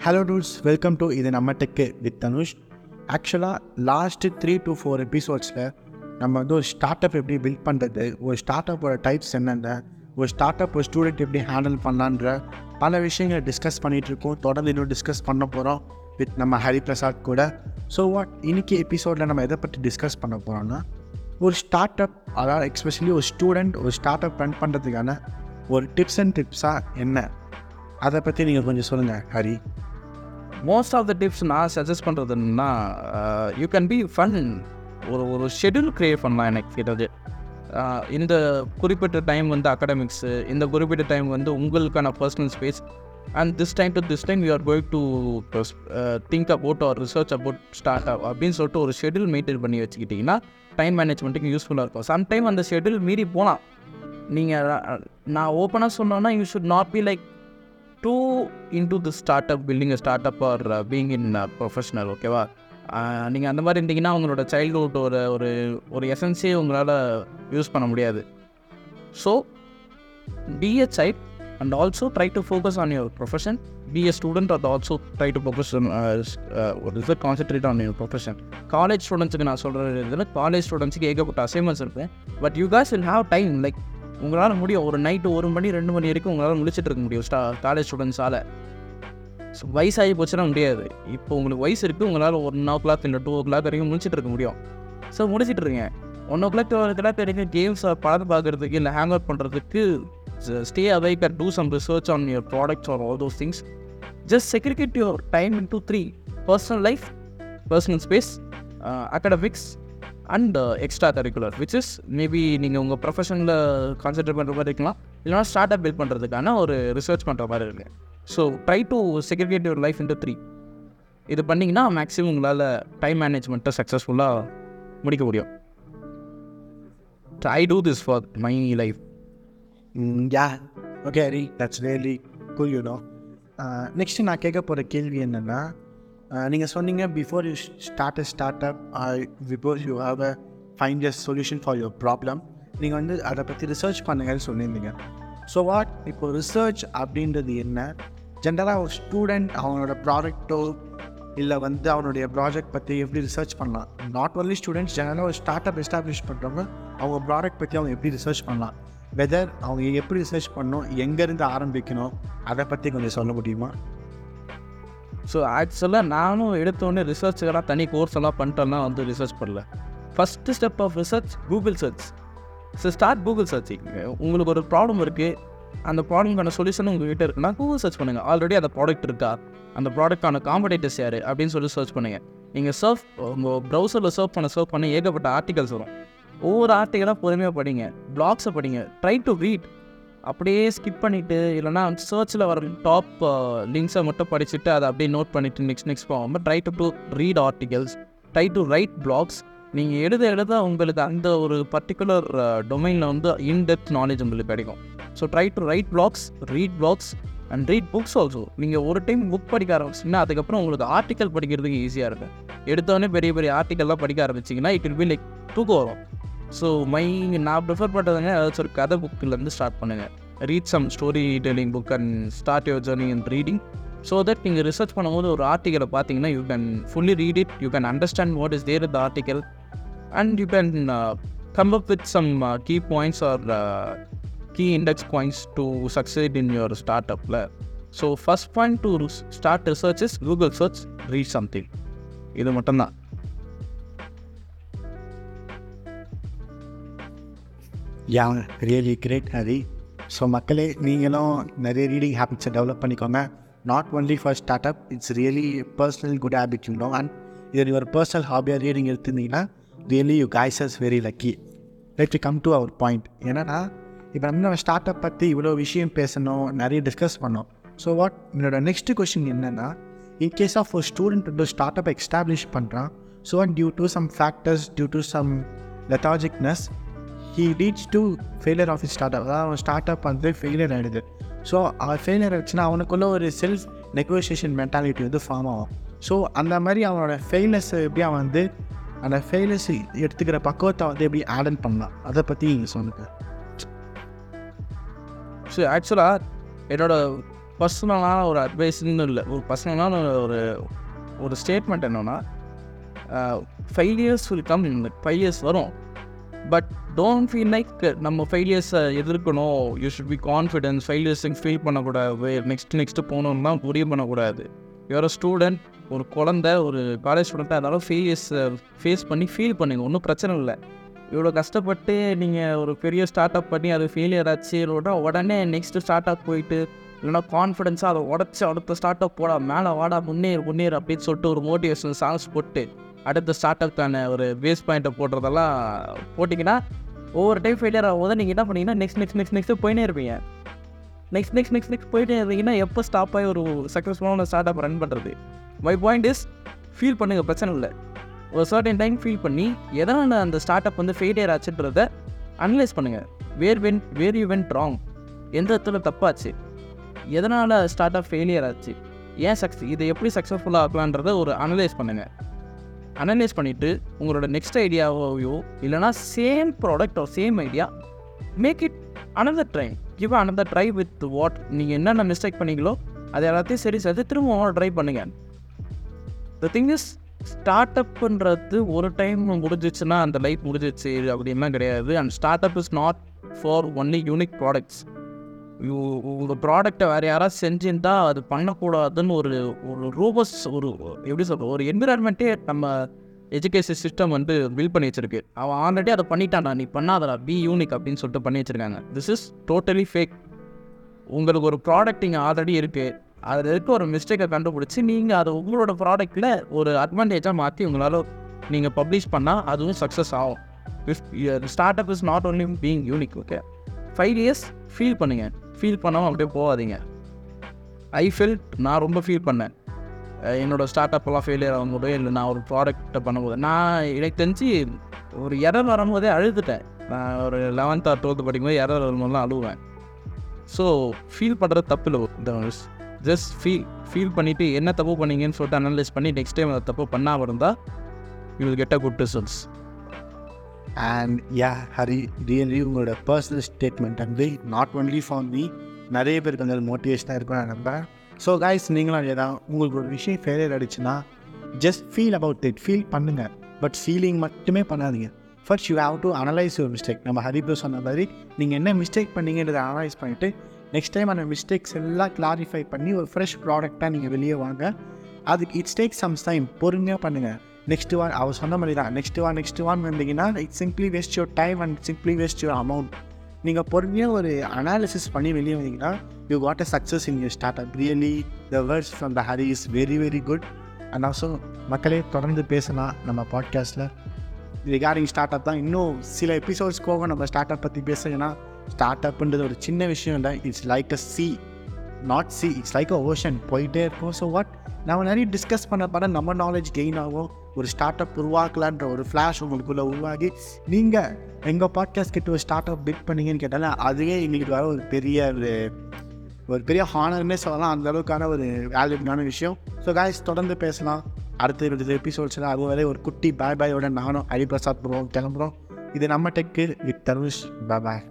Hello tools welcome to இது நம்ம tech with Dhanush ஆக்சுவலாக லாஸ்ட்டு த்ரீ டு ஃபோர் எபிசோட்ஸில் நம்ம வந்து ஒரு ஸ்டார்ட் அப் எப்படி பில்ட் பண்ணுறது ஒரு ஸ்டார்ட் அப்போட டைப்ஸ் என்னென்ன ஒரு ஸ்டார்ட் அப் ஒரு ஸ்டூடெண்ட் எப்படி ஹேண்டில் பண்ணலான்ற பல விஷயங்களை டிஸ்கஸ் பண்ணிகிட்டு இருக்கோம். தொடர்ந்து இன்னும் டிஸ்கஸ் பண்ண போகிறோம் வித் நம்ம ஹரிபிரசாத் கூட. ஸோ வாட் இன்னைக்கு எபிசோடில் நம்ம எதை பற்றி டிஸ்கஸ் பண்ண போகிறோம்னா ஒரு ஸ்டார்ட் அப் அதாவது எக்ஸ்பெஷலி ஒரு ஸ்டூடெண்ட் ஒரு ஸ்டார்ட் அப் ரன் பண்ணுறதுக்கான ஒரு டிப்ஸ் அண்ட் டிப்ஸாக என்ன? அதை பற்றி நீங்கள் கொஞ்சம் சொல்லுங்கள் Hari. Most of the tips நான் சஜஸ்ட் பண்ணுறது என்னன்னா யூ கேன் பி ஃபன் ஒரு ஒரு ஷெட்யூல் க்ரியேட் பண்ணலாம் எனக்கு கேட்டது uh, இந்த குறிப்பிட்ட டைம் வந்து அகடமிக்ஸு இந்த குறிப்பிட்ட டைம் வந்து உங்களுக்கான personal space and this time to this time you are going to think about or research about startup அப்படின்னு சொல்லிட்டு ஒரு ஷெட்யூல் மெயின்டைன் பண்ணி வச்சுக்கிட்டிங்கன்னா டைம் மேனேஜ்மெண்ட்டுக்கு யூஸ்ஃபுல்லாக இருக்கும். சம்டைம் அந்த ஷெட்யூல் மீறி போகலாம் நீங்கள் நான் ஓப்பனாக சொன்னோன்னா you should not be like to into the startup building startup or being in professional ஓகேவா நீங்கள் அந்த மாதிரி இருந்தீங்கன்னா உங்களோட சைல்டுஹுட் ஒரு ஒரு ஒரு எசன்ஸே உங்களால் யூஸ் பண்ண முடியாது. So be a child and also try to focus on your profession be a student at also try to focus ஒரு concentrate on your profession college ஸ்டூடெண்ட்ஸுக்கு நான் சொல்கிறது இதில் காலேஜ் ஸ்டூடெண்ட்ஸுக்கு ஏகப்பட்ட அசைன்மெண்ட்ஸ் இருப்பேன். But you cause will have time like உங்களால் முடியும். ஒரு நைட்டு ஒரு மணி ரெண்டு மணி வரைக்கும் உங்களால் முடிச்சுட்டு இருக்க முடியும். ஸ்டா காலேஜ் ஸ்டூடெண்ட்ஸால் ஸோ வயசாகி போச்சுன்னா முடியாது. இப்போ உங்களுக்கு வயசு இருக்குது உங்களால் ஒன் ஓ கிளாக் இல்லை டூ ஓ கிளாக் வரைக்கும் முடிச்சுட்டு இருக்க முடியும். ஸோ முடிச்சிட்டு இருங்க. One o'clock two o'clock வரைக்கும் கேம்ஸை படம் பார்க்குறதுக்கு இல்லை ஹேங் அவுட் பண்ணுறதுக்கு stay awake at do some research on your products or all those things just segregate your time in two three personal life personal space academics and extracurricular which is maybe நீங்கள் உங்கள் ப்ரொஃபஷனில் concentrate பண்ணுற மாதிரி இருக்கலாம். இல்லைனா start up build பண்ணுறதுக்கான ஒரு research பண்ணுற மாதிரி இருக்குது so try to segregate your life into three இது பண்ணிங்கன்னா மேக்ஸிமம் உங்களால் டைம் மேனேஜ்மெண்ட்டை சக்ஸஸ்ஃபுல்லாக முடிக்க முடியும். I do this for my life yeah okay Hari that's really cool you know next நான் கேட்க போகிற கேள்வி என்னென்னா நீங்கள் சொன்னீங்க before you start a startup before you have a find a solution for your problem நீங்கள் வந்து அதை பற்றி ரிசர்ச் பண்ணுங்கன்னு சொல்லியிருந்தீங்க ஸோ வாட் இப்போ ரிசர்ச் அப்படின்றது என்ன? ஜென்ரலாக ஒரு ஸ்டூடெண்ட் அவனோட ப்ராடக்ட்டோ இல்லை வந்து அவனுடைய ப்ராஜெக்ட் பற்றி எப்படி ரிசர்ச் பண்ணலாம்? நாட் ஒன்லி ஸ்டூடெண்ட்ஸ் ஜெனரலாக ஒரு ஸ்டார்ட் அப் எஸ்டாப்ளிஷ் பண்ணுறவங்க அவங்க ப்ராடக்ட் பற்றி அவங்க எப்படி ரிசர்ச் பண்ணலாம்? வெதர் அவங்க எப்படி ரிசர்ச் பண்ணணும் எங்கேருந்து ஆரம்பிக்கணும் அதை பற்றி கொஞ்சம் சொல்ல முடியுமா? ஸோ ஆக்சுவலாக நானும் எடுத்தோடனே ரிசர்ச்சுக்கெல்லாம் தனி கோர்ஸ் எல்லாம் பண்ணிட்டேன்னா வந்து ரிசர்ச் பண்ணல. First step of research Google search so start Google searching உங்களுக்கு ஒரு ப்ராப்ளம் இருக்குது அந்த ப்ராப்ளம்க்கான சொல்யூஷன் உங்ககிட்ட இருக்குன்னா கூகுள் சர்ச் பண்ணுங்கள் ஆல்ரெடி அந்த ப்ராடக்ட் இருக்கா? அந்த ப்ராடக்டான காம்படேட்டர்ஸ் யார்? அப்படின்னு சொல்லி சர்ச் பண்ணுங்கள் நீங்கள் சர்ஃப் உங்கள் ப்ரௌசரில் சர்வ் பண்ண சர்வ் பண்ண ஏகப்பட்ட ஆர்டிகல்ஸ் வரும். ஒவ்வொரு ஆர்டிக்கலாக பொறுமையாக படிங்க. பிளாக்ஸை படிங்க. ட்ரை டு ரீட் அப்படியே ஸ்கிப் பண்ணிவிட்டு இல்லைனா சர்ச்சில் வர டாப் லிங்க்ஸை uh, மட்டும் படிச்சுட்டு அதை அப்படியே நோட் பண்ணிவிட்டு நெக்ஸ்ட் நெக்ஸ்ட் போகாமல் try to to read articles try to write blogs நீங்கள் எழுத எழுத உங்களுக்கு அந்த ஒரு பர்டிகுலர் uh, டொமைனில் வந்து இன்டெப்த் நாலேஜ் உங்களுக்கு கிடைக்கும். So try to write blogs read blogs and read books also நீங்கள் ஒரு டைம் புக் படிக்க ஆரம்பிச்சிங்கன்னா அதுக்கப்புறம் உங்களுக்கு ஆர்டிக்கல் படிக்கிறதுக்கு ஈஸியாக இருக்கும். எடுத்தோடனே பெரிய பெரிய ஆர்டிக்கல்லாம் படிக்க ஆரம்பிச்சிங்கன்னா இட் வில் பி லைக் தூக்கம் வரும். ஸோ மை நான் ப்ரிஃபர் பண்ணுறதுங்க ஏதாச்சும் ஒரு கதை புக்கிலேருந்து ஸ்டார்ட் பண்ணுங்கள் read some storytelling book and start your journey and reading so that நீங்கள் ரிசர்ச் பண்ணும்போது ஒரு ஆர்டிக்கலை பார்த்தீங்கன்னா you can fully read it you can understand what is there the article and you can come up with some key points or key index points to succeed in your start அப்பில் so first point to start research is Google search read something இது மட்டும்தான். Yeah really great Hari so மக்களே நீங்களும் நிறைய reading ஹேபிட்ஸை develop பண்ணிக்கோங்க. Not only for start up it's really personal good habit you and இதில் ஒரு பர்சனல் ஹாபியாக reading எடுத்திருந்தீங்கன்னா really you guys is very lucky let you come to our point என்னன்னா இப்போ நம்ம நம்ம ஸ்டார்ட் அப் பற்றி இவ்வளோ விஷயம் பேசணும் நிறைய டிஸ்கஸ் பண்ணோம். ஸோ வாட் என்னோட நெக்ஸ்ட் கொஷின் என்னென்னா இன் கேஸ் ஆஃப் ஒரு ஸ்டூடெண்ட் வந்து ஸ்டார்ட் அப் எஸ்டாப்ளிஷ் பண்ணுறான் so due to some factors due to some lethargicness he leads to failure of start up அதாவது அவன் ஸ்டார்ட் அப் வந்து ஃபெயிலியர் ஆகிடுது ஸோ அவன் ஃபெயிலியர் ஆச்சுன்னா அவனுக்குள்ளே ஒரு செல்ஃப் நெகோசியேஷன் மென்டாலிட்டி வந்து ஃபார்ம் ஆகும். ஸோ அந்த மாதிரி அவனோட ஃபெயிலர்ஸ் எப்படி அவன் வந்து அந்த ஃபெயிலர்ஸ் எடுத்துக்கிற பக்குவத்தை வந்து எப்படி ஆடன் பண்ணலாம்? அதை பற்றி நீங்கள் சொல்லுங்கள் ஸோ ஆக்சுவலாக என்னோட பர்சனலான ஒரு அட்வைஸ்ன்னு இல்லை. ஒரு பர்சனலான ஒரு ஒரு ஸ்டேட்மெண்ட் என்னென்னா five years will come five years வரும். பட் டோன்ட் ஃபீல் லைக் நம்ம ஃபெயிலியர்ஸை எதிர்க்கணும். யூ ஷுட் பி கான்ஃபிடென்ஸ் ஃபெயிலியர்ஸுக்கு ஃபீல் பண்ணக்கூடாது. நெக்ஸ்ட் நெக்ஸ்ட்டு போகணுன்னா முடிவு பண்ணக்கூடாது. யூஆர் அ ஸ்டூடெண்ட் ஒரு குழந்த ஒரு காலேஜ் ஸ்டூடெண்ட்டாக இருந்தாலும் ஃபெயிலியர்ஸை ஃபேஸ் பண்ணி ஃபீல் பண்ணுங்க. ஒன்றும் பிரச்சனை இல்லை. இவ்வளோ கஷ்டப்பட்டு நீங்கள் ஒரு பெரிய ஸ்டார்ட் அப் பண்ணி அது ஃபெயிலியர் ஆச்சு உடனே நெக்ஸ்ட்டு ஸ்டார்ட் அப் போயிட்டு இல்லைனா கான்ஃபிடென்ஸாக அதை உடச்சி அடுத்த ஸ்டார்ட் அப் போடா மேலே வாடா முன்னேறு முன்னேறு அப்படின்னு சொல்லிட்டு ஒரு மோட்டிவேஷனல் சாங்ஸ் போட்டு அடுத்த ஸ்டார்ட் அப்க்கான ஒரு பேஸ் பாயிண்ட்டை போடுறதெல்லாம் போட்டிங்கன்னா ஒவ்வொரு டைம் ஃபெயிலியர் ஆகும்போது நீங்கள் என்ன பண்ணீங்கன்னா நெக்ஸ்ட் நெக்ஸ்ட் நெக்ஸ்ட் நெக்ஸ்ட் போயினே இருப்பீங்க. நெக்ஸ்ட் நெக்ஸ்ட் நெக்ஸ்ட் நெக்ஸ்ட் போயிட்டே இருந்தீங்கன்னா எப்போ ஸ்டாப் ஆகி ஒரு சக்ஸஸ்ஃபுல்லான ஸ்டார்ட் அப் ரன் பண்ணுறது மை பாயிண்ட் இஸ் ஃபீல் பண்ணுங்கள் பிரச்சனை இல்லை. ஒரு சர்டன் டைம் ஃபீல் பண்ணி எதனால் அந்த ஸ்டார்ட் அப் வந்து ஃபெயிலியர் ஆச்சுன்றத அனலைஸ் பண்ணுங்கள் where when where you went wrong எந்த இடத்துல தப்பாச்சு? எதனால் ஸ்டார்ட் அப் ஃபெயிலியர் ஆச்சு? ஏன் சக்ஸ் இதை எப்படி சக்ஸஸ்ஃபுல்லாக ஆக்கலான்றதை ஒரு அனலைஸ் பண்ணுங்கள் அனலைஸ் பண்ணிவிட்டு உங்களோட நெக்ஸ்ட் ஐடியாவையோ இல்லைனா same product or same idea make it another try give another try with what நீங்கள் என்னென்ன மிஸ்டேக் பண்ணீங்களோ அது எல்லாத்தையும் சரி செய்து திரும்ப ட்ரை பண்ணுங்கள் த திங் இஸ் ஸ்டார்ட் அப்புன்றது ஒரு டைம் முடிஞ்சிச்சுன்னா அந்த லைஃப் முடிஞ்சிச்சு அப்படின்லாம் கிடையாது. And start up is not for only unique products உங்கள் ப்ராடக்டை வேறு யாராவது செஞ்சுருந்தா அது பண்ணக்கூடாதுன்னு ஒரு ஒரு ரூபஸ் ஒரு எப்படி சொல்கிறது ஒரு என்விரான்மெண்ட்டே நம்ம எஜுகேஷன் சிஸ்டம் வந்து பில்ட் பண்ணி வச்சிருக்கு. அவன் ஆல்ரெடி அதை பண்ணிட்டான்டா நீ பண்ணாதடா பி யூனிக் அப்படின்னு சொல்லிட்டு பண்ணி வச்சுருக்காங்க. திஸ் இஸ் டோட்டலி ஃபேக் உங்களுக்கு ஒரு ப்ராடக்ட் இங்கே ஆல்ரெடி இருக்குது அதில் இருக்க ஒரு மிஸ்டேக்கை கண்டுபிடிச்சி நீங்கள் அதை உங்களோட ப்ராடக்ட்டில் ஒரு அட்வான்டேஜாக மாற்றி உங்களால் நீங்கள் பப்ளிஷ் பண்ணால் அதுவும் சக்ஸஸ் ஆகும். Start up is not only being unique okay five years feel பண்ணுங்கள் ஃபீல் பண்ணாமல் அப்படியே போகாதீங்க. ஐ ஃபீல் நான் ரொம்ப ஃபீல் பண்ணேன். என்னோடய ஸ்டார்ட் அப்பெல்லாம் ஃபெயிலியர் ஆகும்போதோ இல்லை நான் ஒரு ப்ராடக்ட்டை பண்ணும்போது நான் எனக்கு தெரிஞ்சு ஒரு இரர் வரும்போதே அழுதுட்டேன். நான் ஒரு லெவன்த் ஆர் டுவெல்த் படிக்கும்போது இரர் வரும்போதெல்லாம் அழுவேன். ஸோ ஃபீல் பண்ணுறது தப்பு இல்லை ஜஸ்ட் ஃபீல் ஃபீல் பண்ணிவிட்டு என்ன தப்பு பண்ணீங்கன்னு சொல்லிட்டு அனலைஸ் பண்ணி நெக்ஸ்ட் டைம் அதை தப்பு பண்ணாமல் இருந்தால் you will get a good results and yeah Hari really உங்களோட பர்சனல் ஸ்டேட்மெண்ட் வந்து நாட் ஒன்லி ஃபார் மீ நிறைய பேருக்கு வந்து மோட்டிவேஷனாக இருக்கும் நான் நம்புறேன். ஸோ கைஸ் நீங்களும் அதே தான். உங்களுக்கு ஒரு விஷயம் ஃபெயிலியர் ஆகிடுச்சுன்னா just feel about it feel பண்ணுங்கள் பட் ஃபீலிங் மட்டுமே பண்ணாதீங்க. First you have to analyse your mistake நம்ம ஹரிபு சொன்ன மாதிரி நீங்கள் என்ன மிஸ்டேக் பண்ணீங்கன்றதை அனலைஸ் பண்ணிவிட்டு நெக்ஸ்ட் டைம் அந்த மிஸ்டேக்ஸ் எல்லாம் கிளாரிஃபை பண்ணி ஒரு ஃப்ரெஷ் ப்ராடக்டாக நீங்கள் வெளியே வாங்க. அதுக்கு இட்ஸ் டேக் சம்ஸ் டைம் பொறுமையாக பண்ணுங்கள் நெக்ஸ்ட் வான் அவர் சொன்ன மாதிரி தான் நெக்ஸ்ட் வா நெக்ஸ்ட் வான் வந்தீங்கன்னா it simply waste your time and simply waste your amount நீங்கள் பொறுமையாக ஒரு அனாலிசிஸ் பண்ணி வெளியே வந்தீங்கன்னா you what a success in your start up really the words from the Hari is very very good and also மக்களே தொடர்ந்து பேசலாம் நம்ம பாட்காஸ்ட்டில் ரிகார்டிங் ஸ்டார்ட் அப் தான். இன்னும் சில எபிசோட்ஸ் போக நம்ம ஸ்டார்ட் அப் பற்றி பேசுங்கன்னா ஸ்டார்ட் அப்புன்றது ஒரு சின்ன விஷயம் இல்லை. It's like a sea not sea it's like a ocean போயிட்டே இருக்கும். ஸோ வாட் நம்ம நிறைய டிஸ்கஸ் பண்ண பண்ண நம்ம நாலேஜ் கெயின் ஆகும். ஒரு ஸ்டார்ட் அப் உருவாக்கலான்ற ஒரு ஃப்ளாஷ் உங்களுக்குள்ளே உருவாகி நீங்கள் எங்கள் பாட்காஸ்ட் கிட்ட ஒரு ஸ்டார்ட் அப் பிட் பண்ணீங்கன்னு கேட்டாலும் அதுவே எங்களுக்கு வர ஒரு பெரிய ஒரு ஒரு பெரிய ஹானர்னே சொல்லலாம். அந்த அளவுக்கான ஒரு வேல்யூபிளான விஷயம். ஸோ காய்ஸ் தொடர்ந்து பேசலாம். அடுத்த இருபது எபிசோட்ஸில் அது வரை ஒரு குட்டி பாய் பாயோட நானும் ஹரிபிரசாத் ப்ரோ கிளம்புறோம். இது நம்ம டெக்கு வித் தருஷ் பாய் பாய்